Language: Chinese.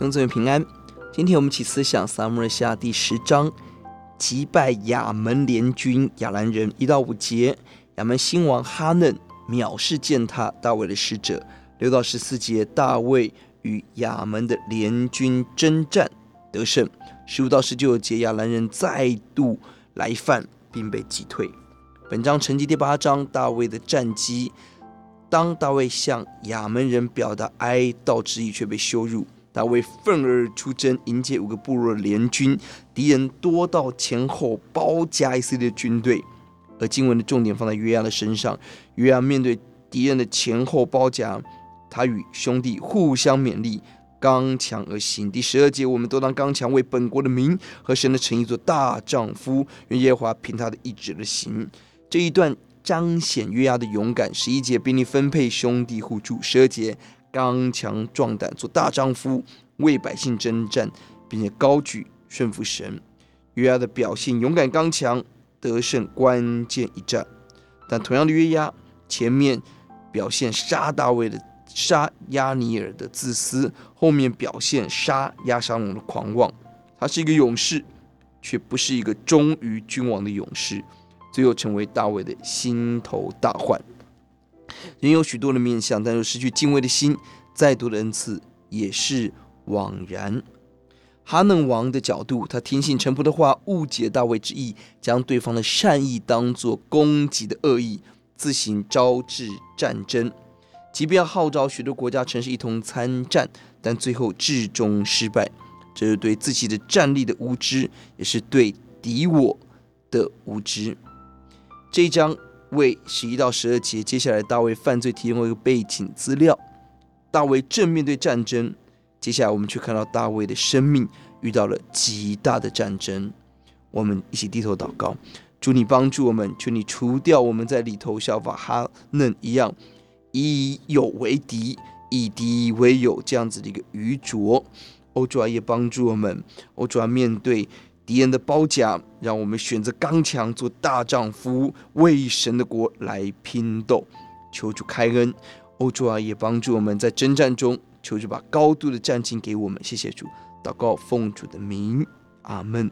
愿众平安。今天我们一起思想撒母耳下第十章，击败亚门联军亚兰人一到五节。亚门新王哈嫩藐视践踏大卫的使者。六到十四节，大卫与亚门的联军征战得胜。十五到十九节，亚兰人再度来犯，并被击退。本章承接第八章大卫的战绩。当大卫向亚门人表达哀悼之意，却被羞辱。大卫愤而出征，迎接五个部落的联军，敌人多到前后包夹以色列军队。而经文的重点放在约押的身上，约押面对敌人的前后包夹，他与兄弟互相勉励，刚强而行。第十二节，我们都当刚强，为本国的民和神的诚意做大丈夫，愿耶和华凭他的意志而行。这一段。彰显约押的勇敢。十一节兵力分配，兄弟互助。十二节刚强壮胆，做大丈夫，为百姓征战，并且高举顺服神。约押的表现勇敢刚强，得胜关键一战。但同样的约押，前面表现杀大卫的杀押尼珥的自私，后面表现杀押沙龙的狂妄。他是一个勇士，却不是一个忠于君王的勇士。最后成为大卫的心头大患。人有许多的面向，但若失去敬畏的心，再多的恩赐也是枉然。哈嫩王的角度，他听信臣仆的话，误解大卫之意，将对方的善意当作攻击的恶意，自行招致战争。即便号召许多国家城市一同参战，但最后至终失败。这是对自己的战力的无知，也是对敌我的无知。这一章为十一到十二节，接下来大卫犯罪提供一个背景资料。大卫正面对战争，接下来我们却看到大卫的生命遇到了极大的战争。我们一起低头祷告，主你帮助我们，求你除掉我们在里头效法哈嫩一样以友为敌，以敌为友这样子的一个愚拙。欧主啊，也帮助我们，欧主啊，面对。敌人的褒奖，让我们选择刚强，做大丈夫，为神的国来拼斗。求主开恩，欧洲啊，也帮助我们在征战中，求主把高度的战兢给我们。谢谢主，祷告奉主的名，阿门。